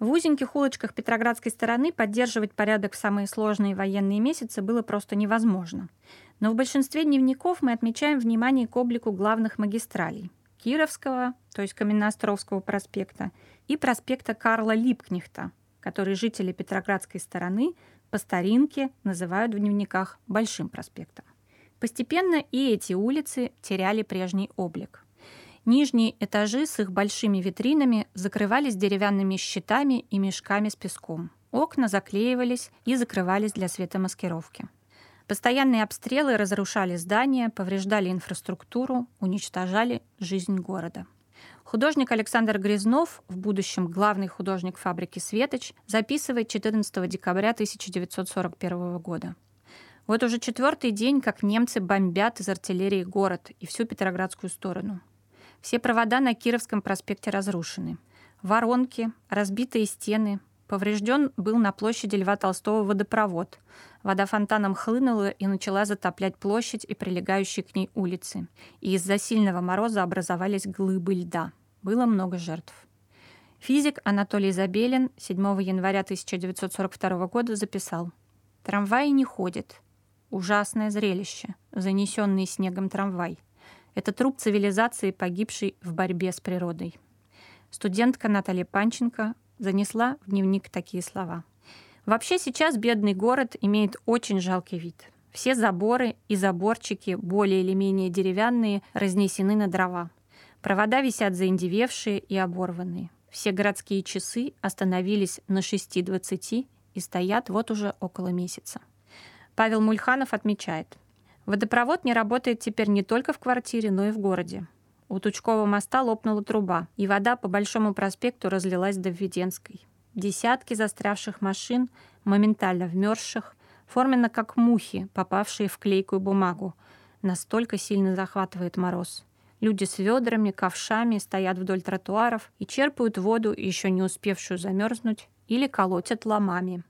В узеньких улочках Петроградской стороны поддерживать порядок в самые сложные военные месяцы было просто невозможно. Но в большинстве дневников мы отмечаем внимание к облику главных магистралей – Кировского, то есть Каменноостровского проспекта, и проспекта Карла Липкнехта, который жители Петроградской стороны по старинке называют в дневниках Большим проспектом. Постепенно и эти улицы теряли прежний облик. Нижние этажи с их большими витринами закрывались деревянными щитами и мешками с песком. Окна заклеивались и закрывались для светомаскировки. Постоянные обстрелы разрушали здания, повреждали инфраструктуру, уничтожали жизнь города. Художник Александр Грязнов, в будущем главный художник фабрики «Светоч», записывает 14 декабря 1941 года. Вот уже четвертый день, как немцы бомбят из артиллерии город и всю Петроградскую сторону. Все провода на Кировском проспекте разрушены. Воронки, разбитые стены, Поврежден был на площади Льва Толстого водопровод. Вода фонтаном хлынула и начала затоплять площадь и прилегающие к ней улицы. И из-за сильного мороза образовались глыбы льда. Было много жертв. Физик Анатолий Забелин 7 января 1942 года записал «Трамваи не ходят. Ужасное зрелище. Занесенный снегом трамвай. Это труп цивилизации, погибшей в борьбе с природой». Студентка Наталья Панченко занесла в дневник такие слова. Вообще сейчас бедный город имеет очень жалкий вид. Все заборы и заборчики, более или менее деревянные, разнесены на дрова. Провода висят заиндевевшие и оборванные. Все городские часы остановились на 6.20 и стоят вот уже около месяца. Павел Мульханов отмечает, водопровод не работает теперь не только в квартире, но и в городе. У Тучкового моста лопнула труба, и вода по Большому проспекту разлилась до Введенской. Десятки застрявших машин, моментально вмерзших, форменно как мухи, попавшие в клейкую бумагу. Настолько сильно захватывает мороз. Люди с ведрами, ковшами стоят вдоль тротуаров и черпают воду, еще не успевшую замерзнуть, или колотят ломами.